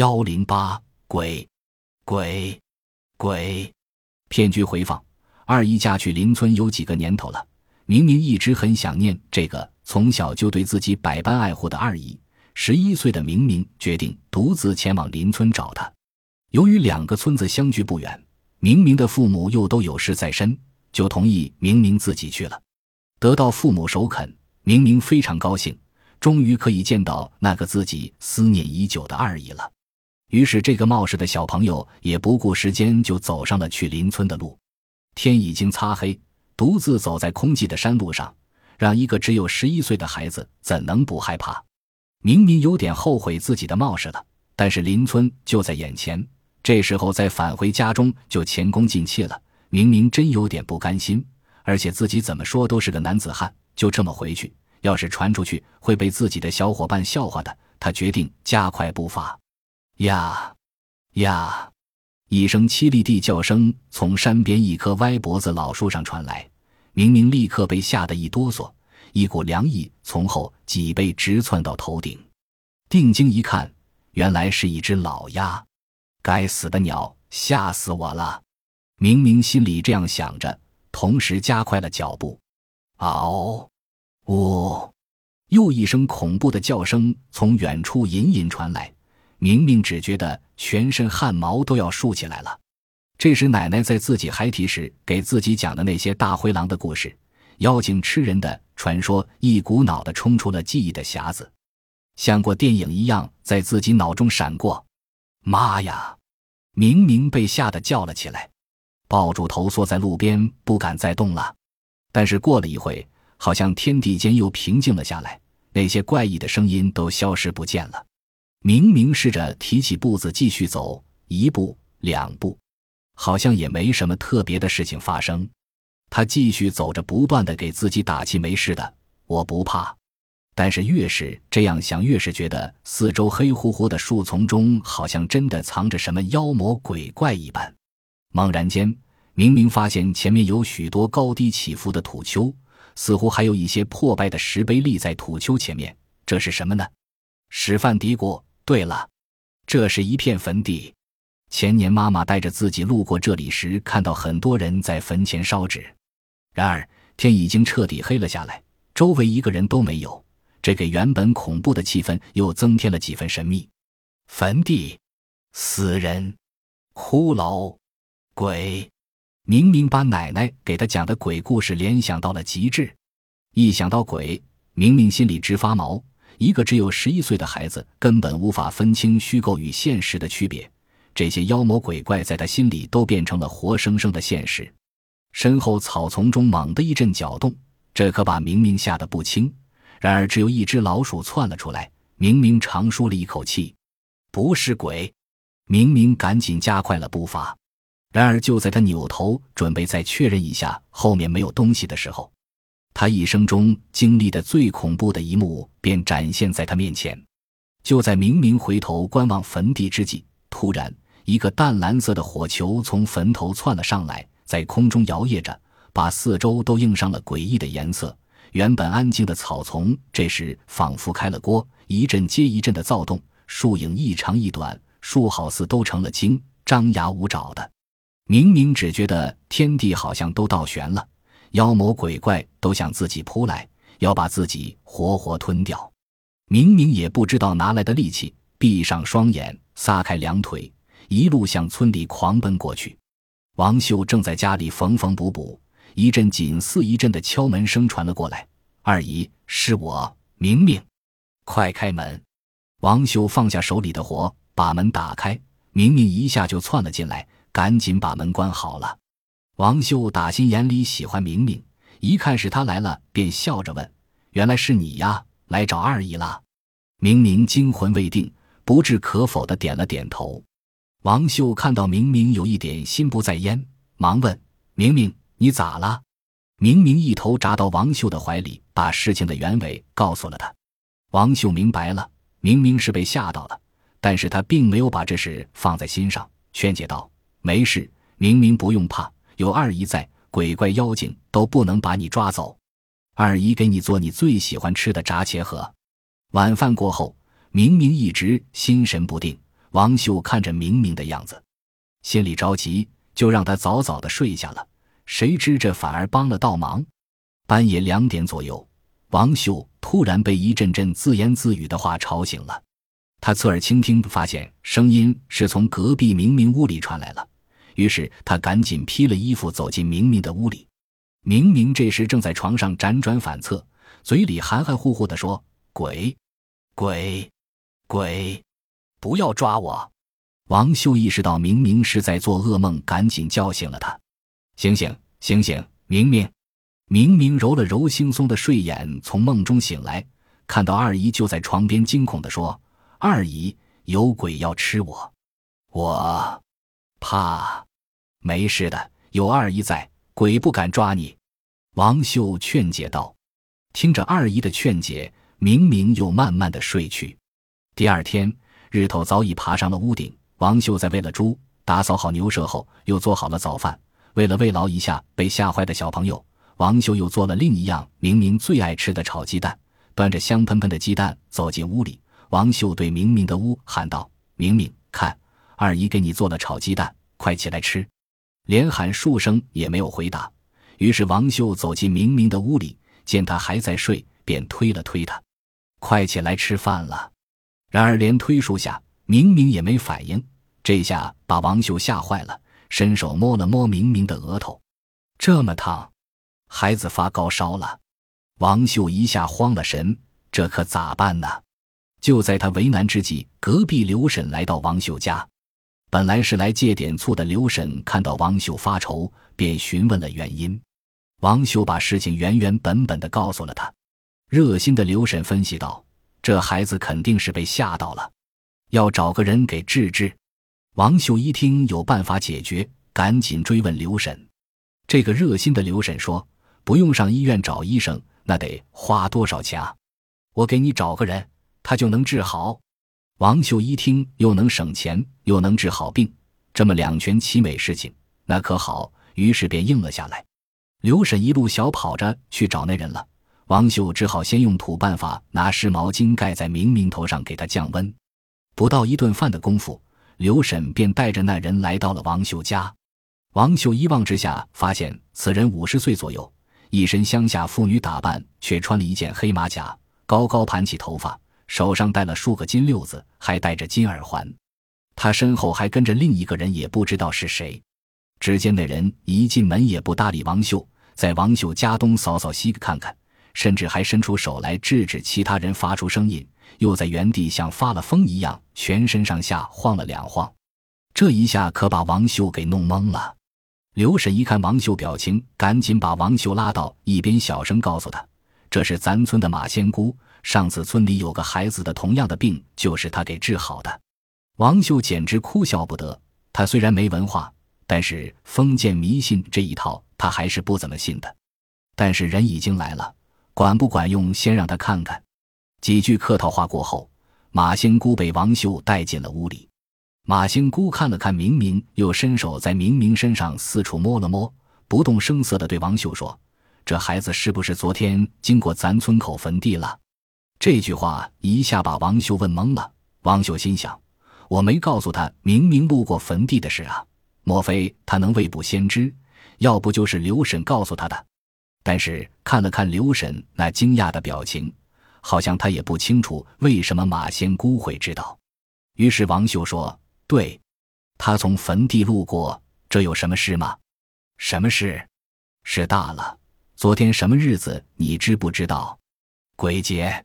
幺零八鬼鬼鬼，骗局回放。二姨嫁去邻村有几个年头了，明明一直很想念这个从小就对自己百般爱护的二姨。十一岁的明明决定独自前往邻村找她。由于两个村子相距不远，明明的父母又都有事在身，就同意明明自己去了。得到父母首肯，明明非常高兴，终于可以见到那个自己思念已久的二姨了。于是，这个冒失的小朋友也不顾时间，就走上了去邻村的路。天已经擦黑，独自走在空寂的山路上，让一个只有十一岁的孩子怎能不害怕？明明有点后悔自己的冒失了，但是邻村就在眼前，这时候再返回家中就前功尽弃了。明明真有点不甘心，而且自己怎么说都是个男子汉，就这么回去，要是传出去会被自己的小伙伴笑话的。他决定加快步伐，呀呀！一声凄厉地叫声从山边一棵歪脖子老树上传来，明明立刻被吓得一哆嗦，一股凉意从后脊背直窜到头顶。定睛一看，原来是一只老鸭！该死的鸟，吓死我了！明明心里这样想着，同时加快了脚步。嗷！呜！又一声恐怖的叫声从远处隐隐传来。明明只觉得全身汗毛都要竖起来了。这时，奶奶在自己孩提时给自己讲的那些大灰狼的故事、妖精吃人的传说，一股脑的冲出了记忆的匣子，像过电影一样在自己脑中闪过。妈呀！明明被吓得叫了起来，抱住头缩在路边，不敢再动了。但是过了一会，好像天地间又平静了下来，那些怪异的声音都消失不见了。明明试着提起步子继续走，一步两步，好像也没什么特别的事情发生。他继续走着，不断的给自己打气：“没事的，我不怕。”但是越是这样想，越是觉得四周黑乎乎的树丛中好像真的藏着什么妖魔鬼怪一般。猛然间，明明发现前面有许多高低起伏的土丘，似乎还有一些破败的石碑立在土丘前面。这是什么呢？史范嘀咕。对了，这是一片坟地。前年妈妈带着自己路过这里时，看到很多人在坟前烧纸。然而天已经彻底黑了下来，周围一个人都没有，这给原本恐怖的气氛又增添了几分神秘。坟地、死人、骷髅、鬼，明明把奶奶给他讲的鬼故事联想到了极致。一想到鬼，明明心里直发毛。一个只有十一岁的孩子根本无法分清虚构与现实的区别，这些妖魔鬼怪在他心里都变成了活生生的现实。身后草丛中猛地一阵搅动，这可把明明吓得不轻。然而只有一只老鼠窜了出来，明明长舒了一口气，不是鬼。明明赶紧加快了步伐。然而就在他扭头准备再确认一下后面没有东西的时候，他一生中经历的最恐怖的一幕便展现在他面前。就在明明回头观望坟地之际，突然一个淡蓝色的火球从坟头窜了上来，在空中摇曳着，把四周都映上了诡异的颜色。原本安静的草丛，这时仿佛开了锅，一阵接一阵的躁动，树影一长一短，树好似都成了精，张牙舞爪的。明明只觉得天地好像都倒悬了。妖魔鬼怪都向自己扑来，要把自己活活吞掉。明明也不知道哪来的力气，闭上双眼，撒开两腿，一路向村里狂奔过去。王秀正在家里缝缝补补，一阵紧似一阵的敲门声传了过来：“二姨，是我，明明，快开门！”王秀放下手里的活，把门打开。明明一下就窜了进来，赶紧把门关好了。王秀打心眼里喜欢明明，一看是他来了，便笑着问：“原来是你呀，来找二姨了。”明明惊魂未定，不置可否的点了点头。王秀看到明明有一点心不在焉，忙问：“明明，你咋了？”明明一头扎到王秀的怀里，把事情的原委告诉了他。王秀明白了，明明是被吓到了，但是他并没有把这事放在心上，劝解道：“没事，明明不用怕。”有二姨在，鬼怪妖精都不能把你抓走。二姨给你做你最喜欢吃的炸茄盒。晚饭过后，明明一直心神不定，王秀看着明明的样子，心里着急，就让他早早的睡下了。谁知这反而帮了倒忙。半夜两点左右，王秀突然被一阵阵自言自语的话吵醒了。他侧耳倾听，发现声音是从隔壁明明屋里传来了。于是他赶紧披了衣服走进明明的屋里。明明这时正在床上辗转反侧，嘴里含含糊糊地说：“鬼，鬼，鬼，不要抓我！”王秀意识到明明是在做噩梦，赶紧叫醒了他：“醒醒，醒醒！明明，明明！”揉了揉惺忪的睡眼，从梦中醒来，看到二姨就在床边，惊恐地说。二姨，有鬼要吃我，我怕，没事的，有二姨在，鬼不敢抓你。王秀劝解道。听着二姨的劝解，明明又慢慢的睡去。第二天，日头早已爬上了屋顶。王秀在喂了猪，打扫好牛舍后，又做好了早饭。为了慰劳一下被吓坏的小朋友，王秀又做了另一样明明最爱吃的炒鸡蛋。端着香喷喷的鸡蛋走进屋里。王秀对明明的屋喊道：“明明，看，二姨给你做了炒鸡蛋，快起来吃！”连喊数声也没有回答。于是王秀走进明明的屋里，见他还在睡，便推了推他：“快起来吃饭了。”然而连推数下，明明也没反应。这下把王秀吓坏了，伸手摸了摸明明的额头，这么烫，孩子发高烧了。王秀一下慌了神，这可咋办呢？就在他为难之际，隔壁刘婶来到王秀家。本来是来借点醋的刘婶看到王秀发愁，便询问了原因。王秀把事情原原本本的告诉了他。热心的刘婶分析道：“这孩子肯定是被吓到了，要找个人给治治。”王秀一听有办法解决，赶紧追问刘婶。这个热心的刘婶说：“不用上医院找医生，那得花多少钱啊？我给你找个人。”他就能治好。王秀一听，又能省钱，又能治好病，这么两全其美事情，那可好。于是便应了下来。刘婶一路小跑着去找那人了。王秀只好先用土办法，拿湿毛巾盖在明明头上，给他降温。不到一顿饭的功夫，刘婶便带着那人来到了王秀家。王秀一望之下，发现此人五十岁左右，一身乡下妇女打扮，却穿了一件黑马甲，高高盘起头发。手上戴了数个金溜子，还戴着金耳环。他身后还跟着另一个人，也不知道是谁。只见那人一进门也不搭理王秀，在王秀家东扫扫西看看，甚至还伸出手来制止其他人发出声音，又在原地像发了疯一样，全身上下晃了两晃。这一下可把王秀给弄懵了。刘婶一看王秀表情，赶紧把王秀拉到一边，小声告诉他：“这是咱村的马仙姑。”上次村里有个孩子的同样的病，就是她给治好的。王秀简直哭笑不得。他虽然没文化，但是封建迷信这一套他还是不怎么信的。但是人已经来了，管不管用，先让他看看。几句客套话过后，马仙姑被王秀带进了屋里。马仙姑看了看明明，又伸手在明明身上四处摸了摸，不动声色地对王秀说：“这孩子是不是昨天经过咱村口坟地了？”这句话一下把王秀问懵了。王秀心想：我没告诉他明明路过坟地的事啊，莫非他能未卜先知？要不就是刘婶告诉他的。但是看了看刘婶那惊讶的表情，好像他也不清楚为什么马仙姑会知道。于是王秀说：“对，他从坟地路过，这有什么事吗？什么事？事大了。昨天什么日子？你知不知道？鬼节。”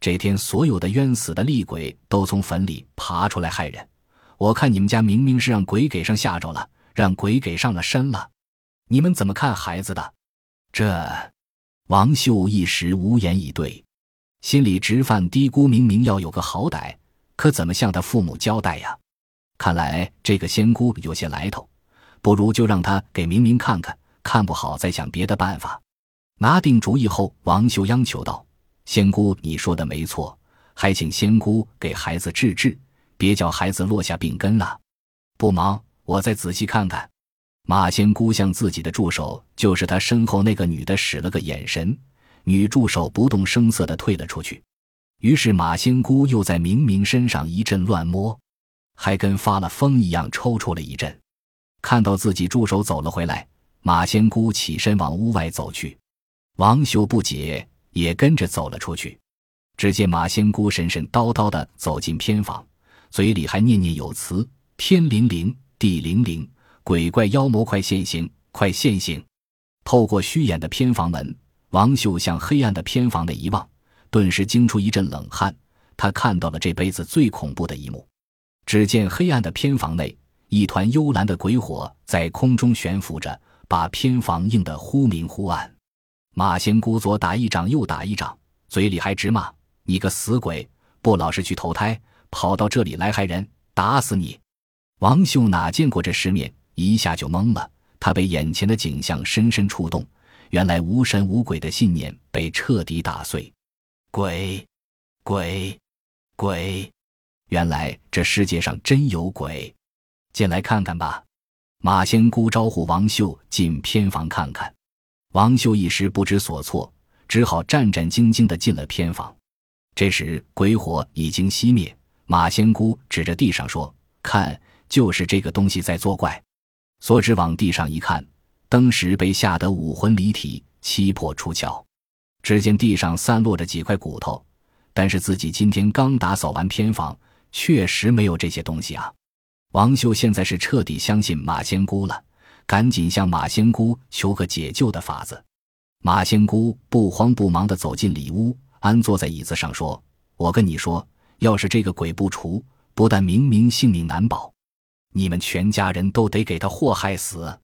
这天，所有的冤死的厉鬼都从坟里爬出来害人。我看你们家明明是让鬼给上吓着了，让鬼给上了身了。你们怎么看孩子的？这王秀一时无言以对，心里直犯嘀咕：明明要有个好歹，可怎么向他父母交代呀？看来这个仙姑有些来头，不如就让他给明明看看，看不好再想别的办法。拿定主意后，王秀央求道。仙姑，你说的没错，还请仙姑给孩子治治，别叫孩子落下病根了。不忙，我再仔细看看。马仙姑向自己的助手，就是他身后那个女的，使了个眼神，女助手不动声色地退了出去。于是马仙姑又在明明身上一阵乱摸，还跟发了疯一样抽搐了一阵。看到自己助手走了回来，马仙姑起身往屋外走去，王秀不解，也跟着走了出去。只见马仙姑神神叨叨地走进偏房，嘴里还念念有词：“天灵灵，地灵灵，鬼怪妖魔快现形，快现形！”透过虚掩的偏房门，王秀向黑暗的偏房内一望，顿时惊出一阵冷汗。他看到了这辈子最恐怖的一幕：只见黑暗的偏房内。一团幽蓝的鬼火在空中悬浮着，把偏房映得忽明忽暗。马仙姑左打一掌，右打一掌，嘴里还直骂：“你个死鬼，不老实去投胎，跑到这里来害人，打死你！”王秀哪见过这世面，一下就懵了。他被眼前的景象深深触动，原来无神无鬼的信念被彻底打碎。鬼，鬼，鬼！原来这世界上真有鬼。进来看看吧，马仙姑招呼王秀进偏房看看。王秀一时不知所措，只好战战兢兢地进了偏房。这时鬼火已经熄灭，马仙姑指着地上说：“看，就是这个东西在作怪。”所指往地上一看，当时被吓得五魂离体，七魄出窍。只见地上散落着几块骨头，但是自己今天刚打扫完偏房，确实没有这些东西啊。王秀现在是彻底相信马仙姑了，赶紧向马仙姑求个解救的法子。马仙姑不慌不忙地走进里屋，安坐在椅子上说：“我跟你说，要是这个鬼不除，不但明明性命难保，你们全家人都得给他祸害死。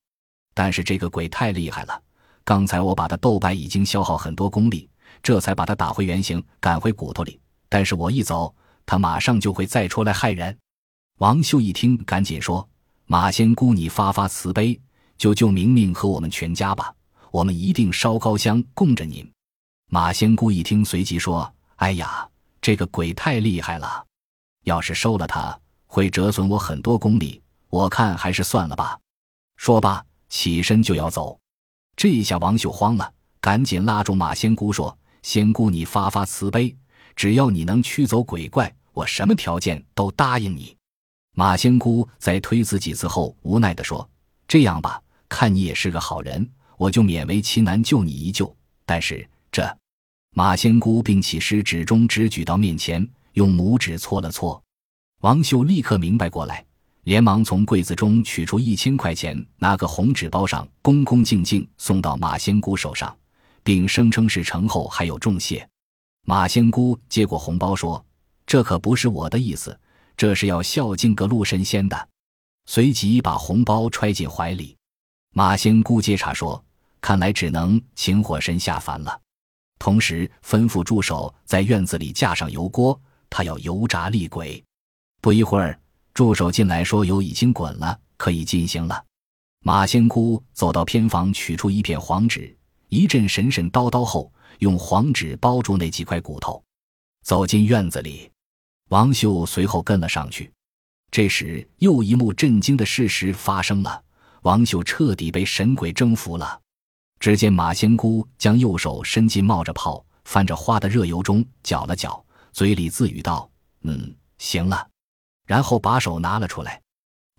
但是这个鬼太厉害了，刚才我把他斗败，已经消耗很多功力，这才把他打回原形，赶回骨头里。但是我一走，他马上就会再出来害人。”王秀一听，赶紧说：“马仙姑，你发发慈悲，救救明明和我们全家吧！我们一定烧高香供着您。”马仙姑一听，随即说：“哎呀，这个鬼太厉害了，要是收了他，会折损我很多功力，我看还是算了吧。”说罢，起身就要走。这一下，王秀慌了，赶紧拉住马仙姑说：“仙姑，你发发慈悲，只要你能驱走鬼怪，我什么条件都答应你。”马仙姑在推辞几次后，无奈地说：“这样吧，看你也是个好人，我就勉为其难救你一救。但是这……”马仙姑并起食指中指举到面前，用拇指搓了搓。王秀立刻明白过来，连忙从柜子中取出一千块钱，拿个红纸包上，恭恭敬敬送到马仙姑手上，并声称是成后还有重谢。马仙姑接过红包说：“这可不是我的意思。”这是要孝敬个路神仙的，随即把红包揣进怀里。马仙姑接茬说：“看来只能请火神下凡了。”同时吩咐助手在院子里架上油锅，他要油炸厉鬼。不一会儿，助手进来说油已经滚了，可以进行了。马仙姑走到偏房，取出一片黄纸，一阵神神叨叨后，用黄纸包住那几块骨头，走进院子里。王秀随后跟了上去。这时，又一幕震惊的事实发生了：王秀彻底被神鬼征服了。只见马仙姑将右手伸进冒着泡、泛着花的热油中，搅了搅，嘴里自语道：“嗯，行了。”然后把手拿了出来。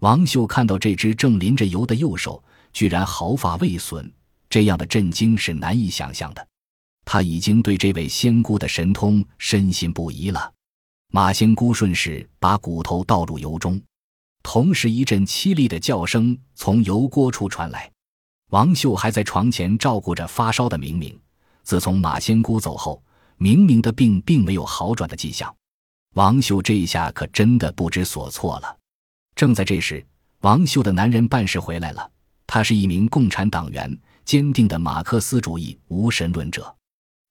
王秀看到这只正淋着油的右手，居然毫发未损，这样的震惊是难以想象的。他已经对这位仙姑的神通深信不疑了。马仙姑顺势把骨头倒入油中，同时一阵凄厉的叫声从油锅处传来。王秀还在床前照顾着发烧的明明。自从马仙姑走后，明明的病并没有好转的迹象。王秀这一下可真的不知所措了。正在这时，王秀的男人办事回来了。他是一名共产党员，坚定的马克思主义无神论者。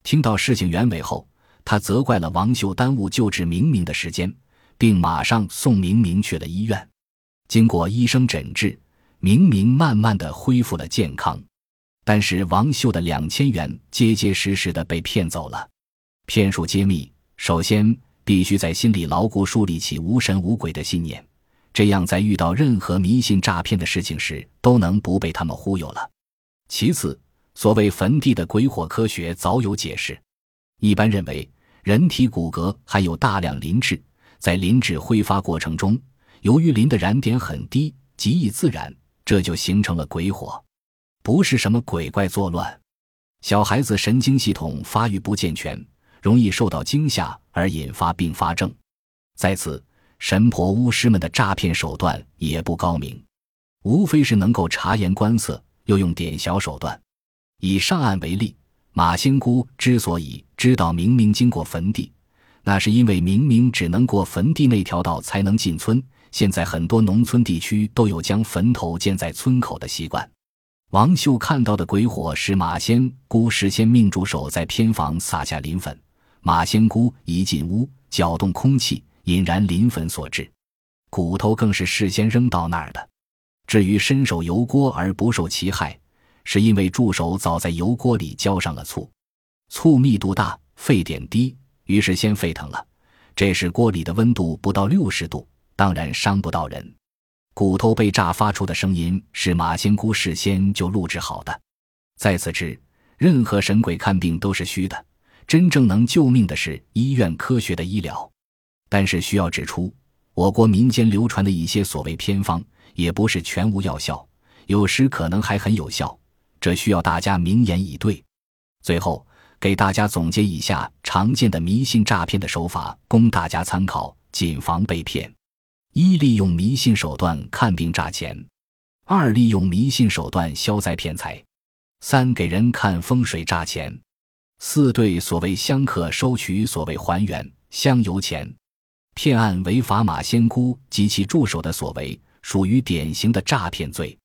听到事情原委后。他责怪了王秀耽误救治明明的时间，并马上送明明去了医院。经过医生诊治，明明慢慢的恢复了健康。但是王秀的两千元结结实实的被骗走了。骗术揭秘：首先必须在心里牢固树立起无神无鬼的信念，这样在遇到任何迷信诈骗的事情时，都能不被他们忽悠了。其次，所谓坟地的鬼火科学早有解释，一般认为。人体骨骼含有大量磷质，在磷质挥发过程中，由于磷的燃点很低，极易自燃，这就形成了鬼火，不是什么鬼怪作乱。小孩子神经系统发育不健全，容易受到惊吓而引发并发症。在此，神婆巫师们的诈骗手段也不高明，无非是能够察言观色，又用点小手段。以上案为例，马仙姑之所以知道明明经过坟地，那是因为明明只能过坟地那条道才能进村。现在很多农村地区都有将坟头建在村口的习惯。王秀看到的鬼火是马仙姑事先命助手在偏房撒下磷粉，马仙姑一进屋搅动空气引燃磷粉所致。骨头更是事先扔到那儿的。至于伸手油锅而不受其害。是因为助手早在油锅里浇上了醋，醋密度大，沸点低，于是先沸腾了。这时锅里的温度不到六十度，当然伤不到人。骨头被炸发出的声音是马仙姑事先就录制好的。在此之，任何神鬼看病都是虚的，真正能救命的是医院科学的医疗。但是需要指出，我国民间流传的一些所谓偏方，也不是全无药效，有时可能还很有效。这需要大家明言以对。最后，给大家总结以下常见的迷信诈骗的手法，供大家参考，谨防被骗：一、利用迷信手段看病诈钱；二、利用迷信手段消灾骗财；三、给人看风水诈钱；四、对所谓香客收取所谓还原香油钱。骗案违法马仙姑及其助手的所为，属于典型的诈骗罪。